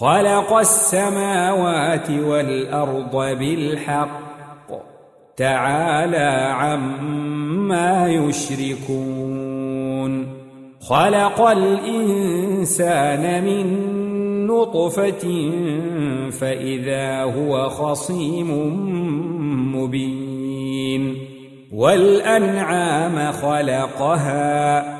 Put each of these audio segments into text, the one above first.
خلق السماوات والأرض بالحق. تعالى عما يشركون. خلق الإنسان من نطفة فإذا هو خصيم مبين. والأنعام خلقها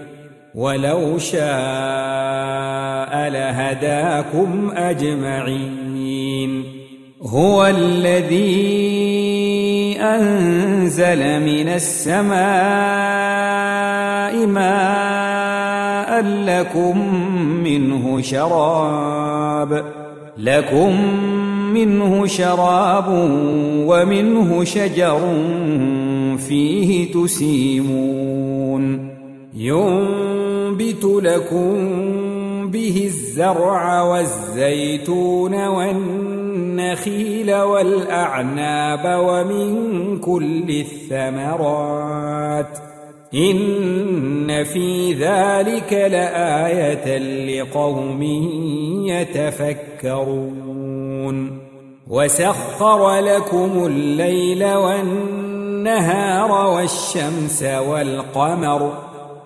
ولو شاء لهداكم أجمعين. هو الذي أنزل من السماء ماء لكم منه شراب لكم منه شراب ومنه شجر فيه تسيمون. ينبت لكم به الزرع والزيتون والنخيل والأعناب ومن كل الثمرات. إن في ذلك لآية لقوم يتفكرون. وسخر لكم الليل والنهار والشمس والقمر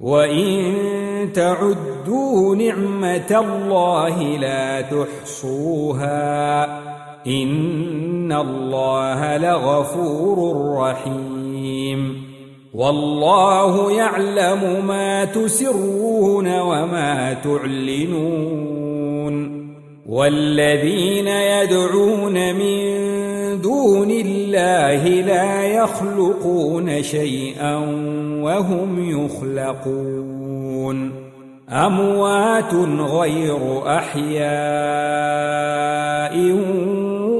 وإن تعدوا نعمة الله لا تحصوها إن الله لغفور رحيم والله يعلم ما تسرون وما تعلنون والذين يدعون من دون الله لا يخلقون شيئا وهم يخلقون. أموات غير أحياء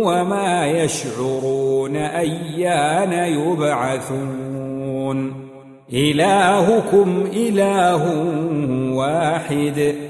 وما يشعرون أيان يبعثون. إلهكم إله واحد.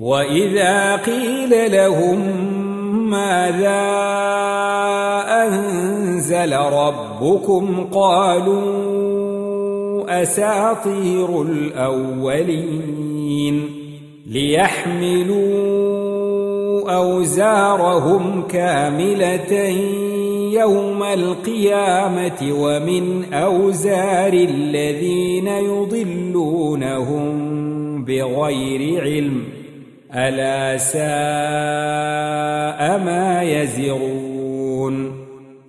وإذا قيل لهم ماذا أنزل ربكم قالوا أساطير الأولين ليحملوا أوزارهم كاملة يوم القيامة ومن أوزار الذين يضلونهم بغير علم ألا ساء ما يزرون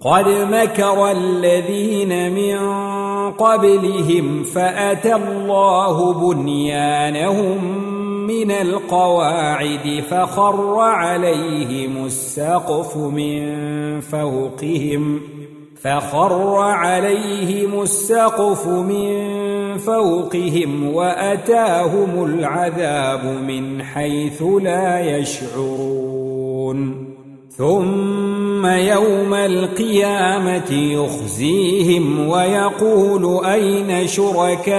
قد مكر الذين من قبلهم فأتى الله بنيانهم من القواعد فخر عليهم السقف من فوقهم فخر عليهم السقف من فوقهم وأتاهم العذاب من حيث لا يشعرون. ثم يوم القيامة يخزيهم ويقول أين شركائي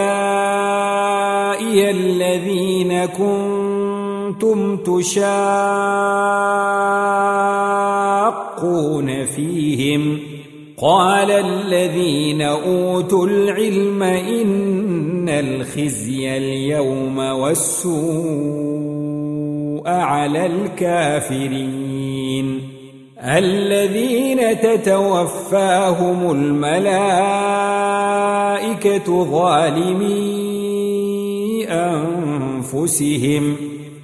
الذين كنتم تشاقون فيهم؟ قال الذين أوتوا العلم إن الخزي اليوم والسوء على الكافرين الذين تتوفاهم الملائكة ظالمي أنفسهم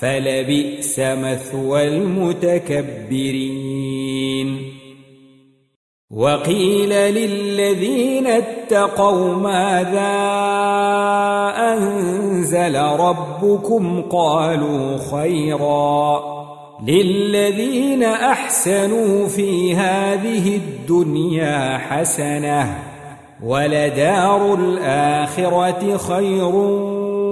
فلبئس مثوى المتكبرين. وقيل للذين اتقوا ماذا أنزل ربكم؟ قالوا خيرا. للذين أحسنوا في هذه الدنيا حسنة ولدار الآخرة خير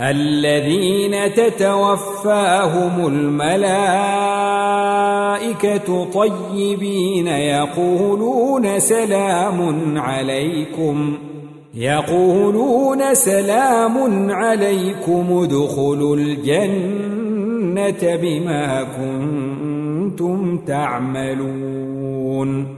الذين تتوفاهم الملائكة طيبين يقولون سلام عليكم يقولون سلام عليكم ادخلوا الجنة بما كنتم تعملون.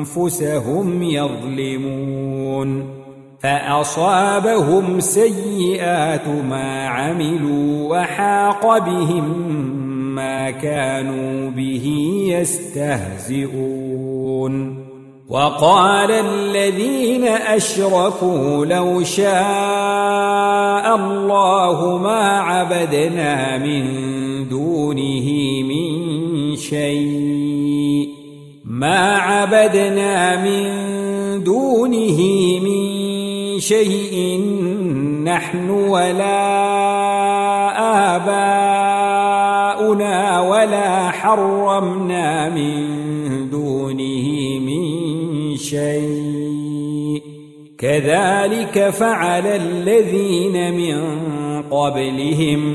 أنفسهم يظلمون فأصابهم سيئات ما عملوا وحاق بهم ما كانوا به يستهزئون وقال الذين أشركوا لو شاء الله ما عبدنا من دونه من شيء ما عبدنا من دونه من شيء نحن ولا آباؤنا ولا حرمنا من دونه من شيء. كذلك فعل الذين من قبلهم.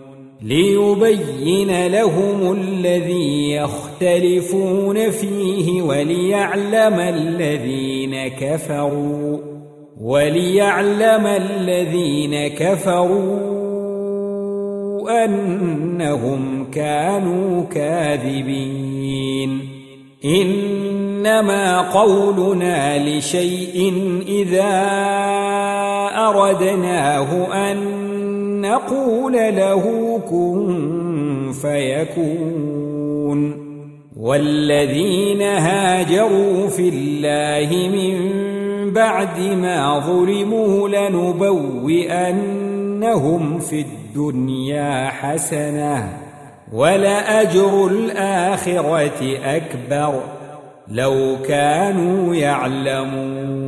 ليبين لهم الذي يختلفون فيه وليعلم الذين كفروا وليعلم الذين كفروا أنهم كانوا كاذبين. إنما قولنا لشيء إذا أردناه أن نقول له كن فيكون. والذين هاجروا في الله من بعد ما ظلموا لنبوئنهم في الدنيا حسنة ولأجر الآخرة أكبر. لو كانوا يعلمون.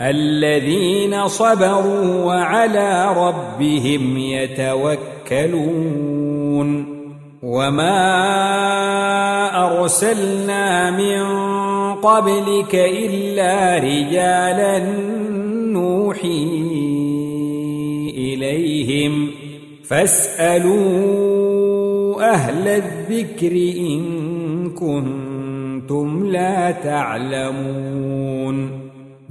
الذين صبروا وعلى ربهم يتوكلون وما أرسلنا من قبلك إلا رجالا نوحي إليهم فاسألوا أهل الذكر إن كنتم لا تعلمون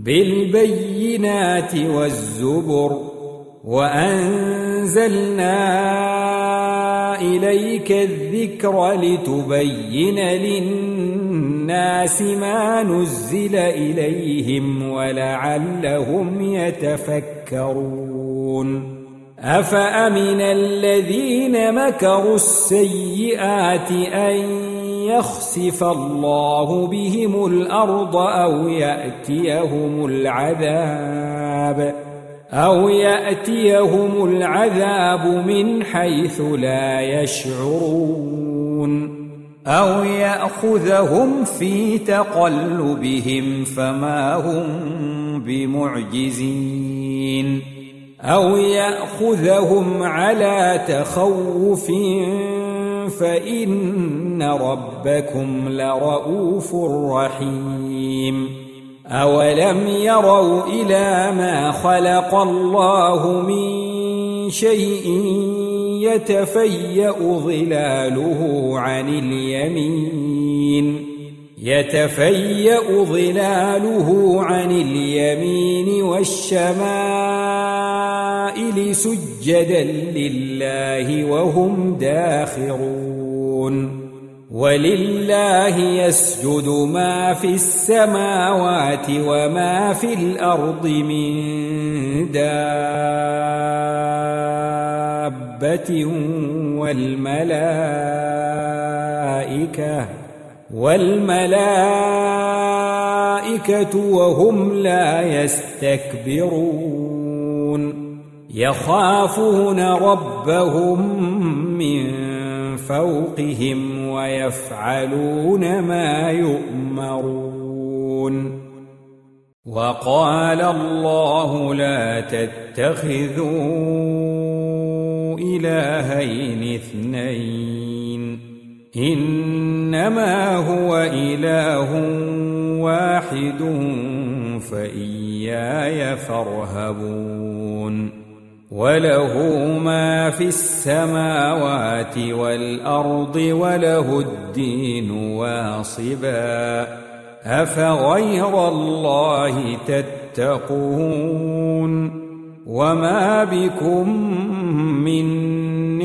بالبينات والزبر وأنزلنا إليك الذكر لتبين للناس ما نزل إليهم ولعلهم يتفكرون أفأمن الذين مكروا السيئات أن يخسف الله بهم الأرض أو يأتيهم العذاب أو يأتيهم العذاب من حيث لا يشعرون أو يأخذهم في تقلبهم فما هم بمعجزين أو يأخذهم على تخوف فإن ربكم لرؤوف رحيم. أولم يروا إلى ما خلق الله من شيء يتفيأ ظلاله عن اليمين؟ يتفيأ ظلاله عن اليمين والشمائل سجدا لله وهم داخرون. ولله يسجد ما في السماوات وما في الأرض من دابة والملائكة والملائكة وهم لا يستكبرون. يخافون ربهم من فوقهم ويفعلون ما يؤمرون. وقال الله لا تتخذوا إلهين اثنين. إنما هو إله واحد فإياي فارهبون وله ما في السماوات والأرض وله الدين واصبا أفغير الله تتقون وما بكم من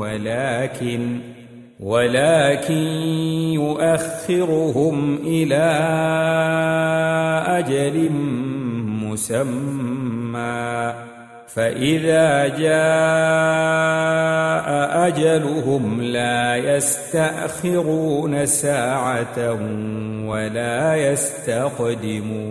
ولكن ولكن يؤخرهم إلى أجل مسمى. فإذا جاء أجلهم لا يستأخرون ساعة ولا يستقدمون.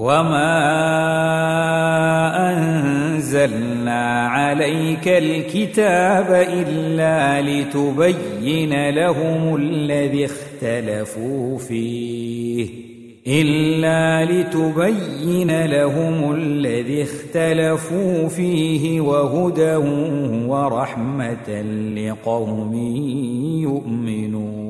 وما انزلنا عليك الكتاب الا لتبين لهم الذي اختلفوا فيه إلا لتبين لهم الذي اختلفوا فيه وهدى ورحمة لقوم يؤمنون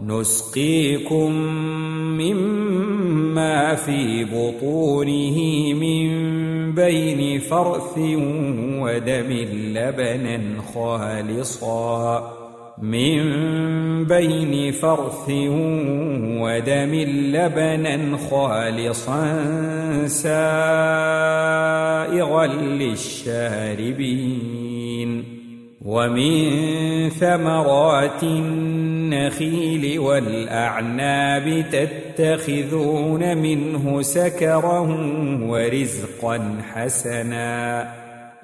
نسقيكم مما في بطونه من بين فرث ودم لبنا خالصاً من بين فرث ودم لبنا خالصا سائغا للشاربين ومن ثمرات النخيل والأعناب تتخذون منه سكرا ورزقا حسنا.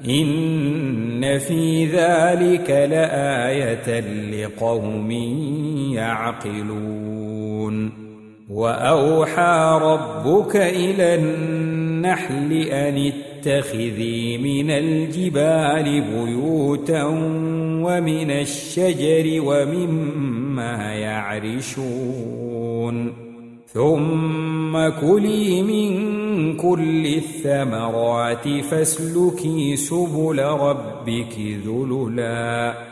إن في ذلك لآية لقوم يعقلون. وأوحى ربك إلى النحل أن اتخذي من الجبال بيوتا ومن الشجر ومما يعرشون. ثم كلي من كل الثمرات فاسلكي سبل ربك ذللا.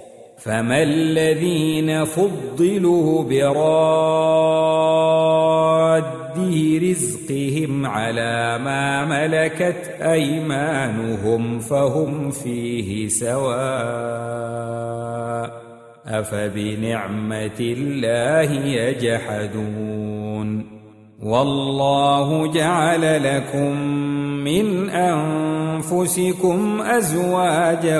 فما الذين فضلوا براد رزقهم على ما ملكت أيمانهم فهم فيه سواء أفبنعمة الله يجحدون والله جعل لكم من أنفسكم أزواجا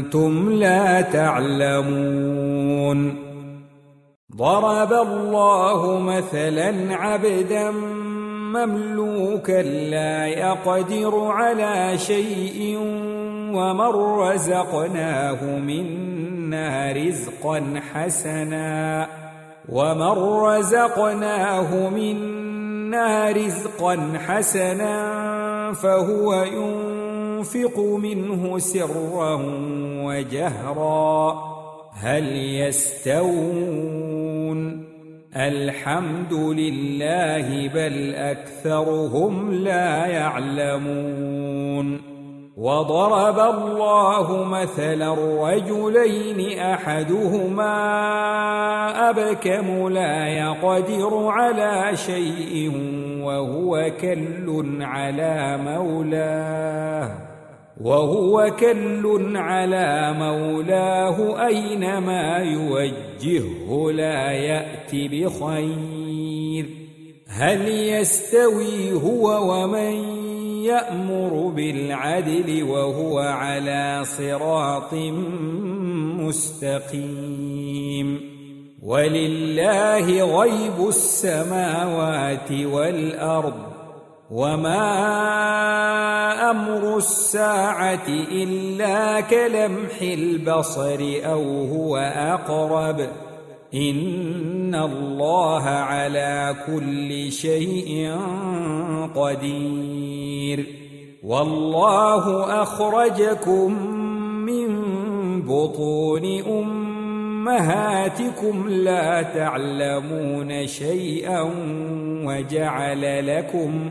وأنتم لا تعلمون. ضرب الله مثلا عبدا مملوكا لا يقدر على شيء ومن رزقناه منا رزقا حسنا ومن رزقناه منا رزقا حسنا فهو ينفق منه سرا وجهرا. هل يستوون؟ الحمد لله بل أكثرهم لا يعلمون. وضرب الله مثلا رجلين أحدهما أبكم لا يقدر على شيء وهو كل على مولاه. وهو كل على مولاه أينما يوجهه لا يأت بخير. هل يستوي هو ومن يأمر بالعدل وهو على صراط مستقيم؟ ولله غيب السماوات والأرض وما أمر الساعة إلا كلمح البصر أو هو أقرب إن الله على كل شيء قدير والله أخرجكم من بطون أمهاتكم لا تعلمون شيئا وجعل لكم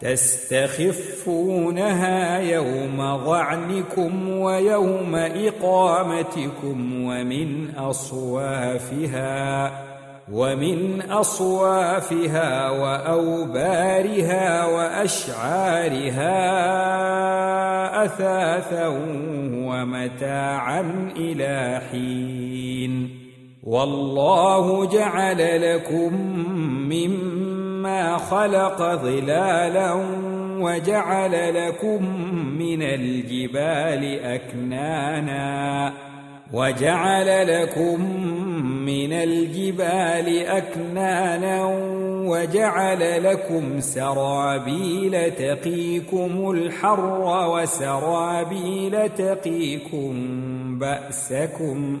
تستخفونها يوم ظعنكم ويوم إقامتكم ومن أصوافها ومن أصوافها وأوبارها وأشعارها أثاثا ومتاعا إلى حين. والله جعل لكم مما خلق ظلالا وجعل لكم من الجبال أكنانا وجعل لكم من الجبال أكنانا وجعل لكم سرابيل تقيكم الحر وسرابيل تقيكم بأسكم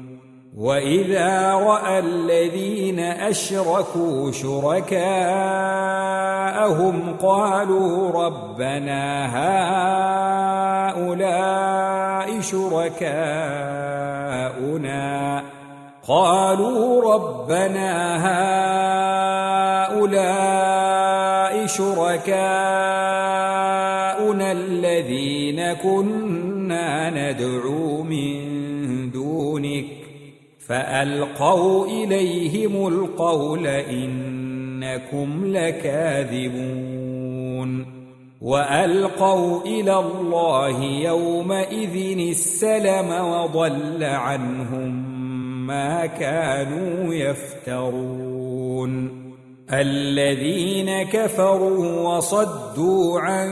وإذا رأى الذين أشركوا شركاءهم قالوا ربنا هؤلاء شركاؤنا قالوا ربنا هؤلاء شركاؤنا الذين كنا ندعو من فألقوا إليهم القول إنكم لكاذبون وألقوا إلى الله يومئذ السلم وضل عنهم ما كانوا يفترون الذين كفروا وصدوا عن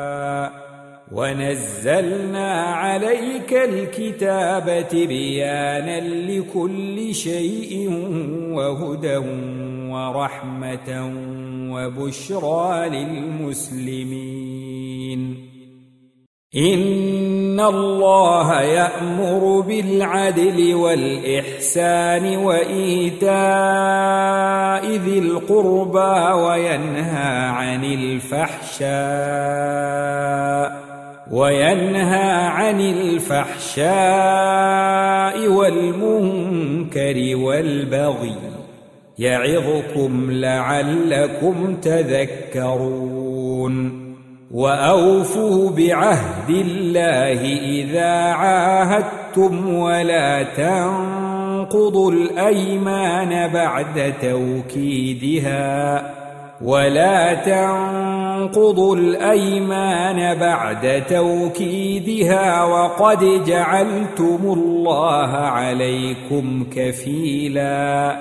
ونزلنا عليك الكتاب تبيانا لكل شيء وهدى ورحمة وبشرى للمسلمين. إن الله يأمر بالعدل والإحسان وإيتاء ذي القربى وينهى عن الفحشاء وينهى عن الفحشاء والمنكر والبغي يعظكم لعلكم تذكرون وأوفوا بعهد الله إذا عاهدتم ولا تنقضوا الأيمان بعد توكيدها ولا تنقضوا الأيمان بعد توكيدها وقد جعلتم الله عليكم كفيلا.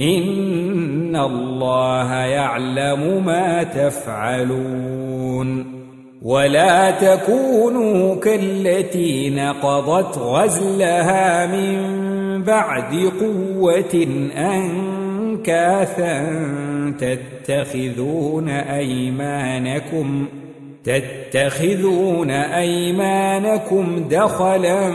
إن الله يعلم ما تفعلون. ولا تكونوا كالتي نقضت غزلها من بعد قوة انكاثا تتخذون ايمانكم تتخذون ايمانكم دخلا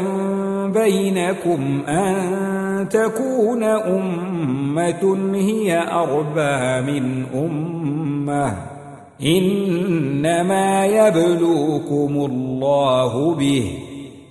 بينكم ان تكون امه هي اربى من امه انما يبلوكم الله به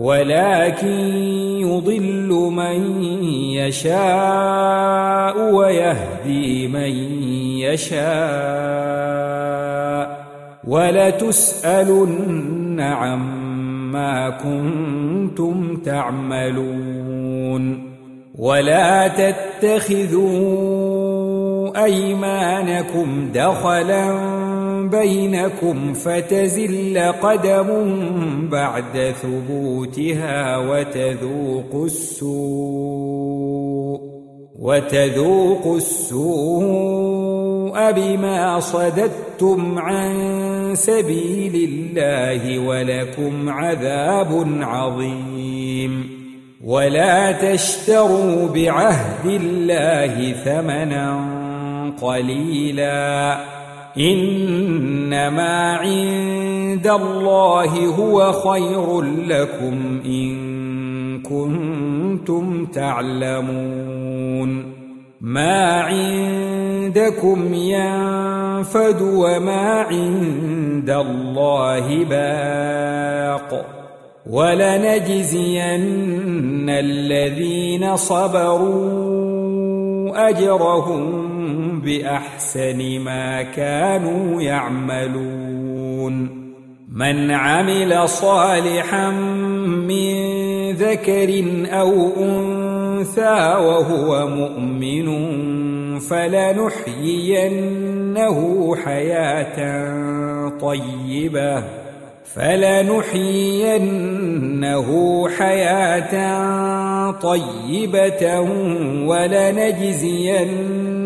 ولكن يضل من يشاء ويهدي من يشاء ولتسألن عما كنتم تعملون ولا تتخذوا أيمانكم دخلا بينكم فتزل قدم بعد ثبوتها وتذوقوا السوء وتذوقوا السوء بما صددتم عن سبيل الله ولكم عذاب عظيم ولا تشتروا بعهد الله ثمنا قليلا انما عند الله هو خير لكم ان كنتم تعلمون ما عندكم ينفد وما عند الله باق ولنجزين الذين صبروا اجرهم بأحسن ما كانوا يعملون. من عمل صالحا من ذكر أو أنثى وهو مؤمن فلنحيينه حياة طيبة فلنحيينه حياة طيبة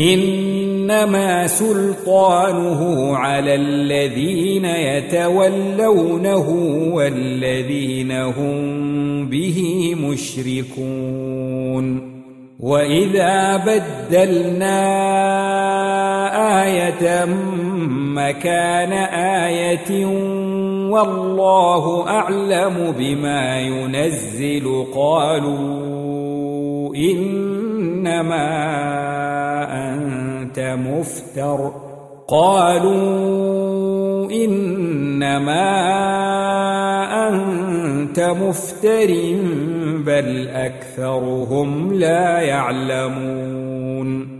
إنما سلطانه على الذين يتولونه والذين هم به مشركون. وإذا بدلنا آية مكان آية والله أعلم بما ينزل. قالوا إنما أنت مفتر. قالوا إنما أنت مفتر بل أكثرهم لا يعلمون.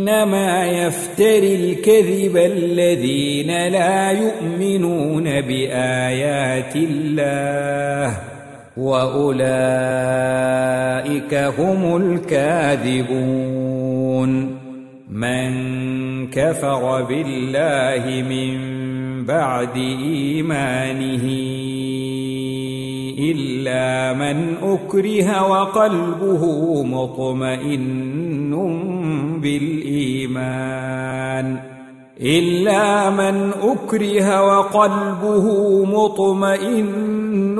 إنما يفتري الكذب الذين لا يؤمنون بآيات الله وأولئك هم الكاذبون من كفر بالله من بعد إيمانه إلا من أكره وقلبه مطمئن بالإيمان. إلا من أكره وقلبه مطمئن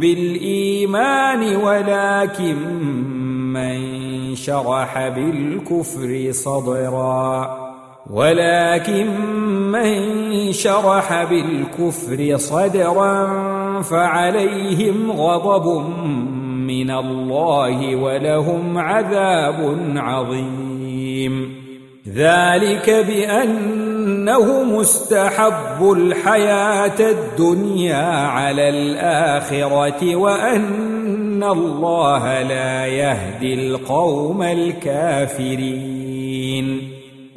بالإيمان ولكن من شرح بالكفر صدرا. ولكن من شرح بالكفر صدرا فعليهم غضب من الله ولهم عذاب عظيم. ذلك بأنه مستحب الحياة الدنيا على الآخرة وأن الله لا يهدي القوم الكافرين.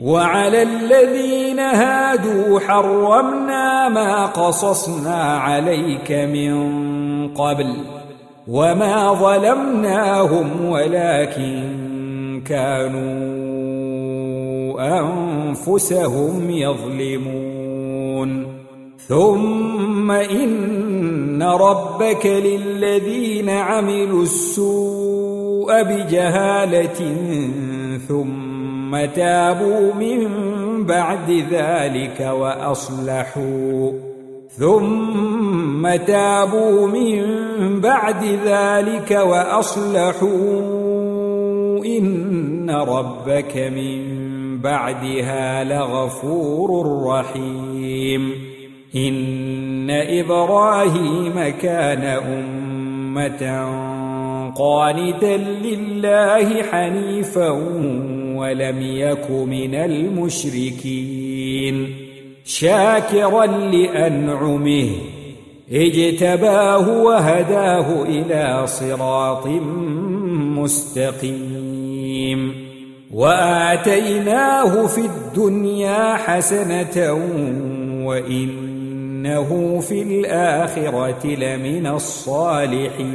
وعلى الذين هادوا حرمنا ما قصصنا عليك من قبل وما ظلمناهم ولكن كانوا أنفسهم يظلمون. ثم إن ربك للذين عملوا السوء بجهالة ثم تابوا من بعد ذلك وأصلحوا. ثم تابوا من بعد ذلك وأصلحوا. إن ربك من بعدها لغفور رحيم. إن إبراهيم كان أمة قانتا لله حنيفا ولم يك من المشركين. شاكرا لأنعمه اجتباه وهداه إلى صراط مستقيم. وآتيناه في الدنيا حسنة وإنه في الآخرة لمن الصالحين.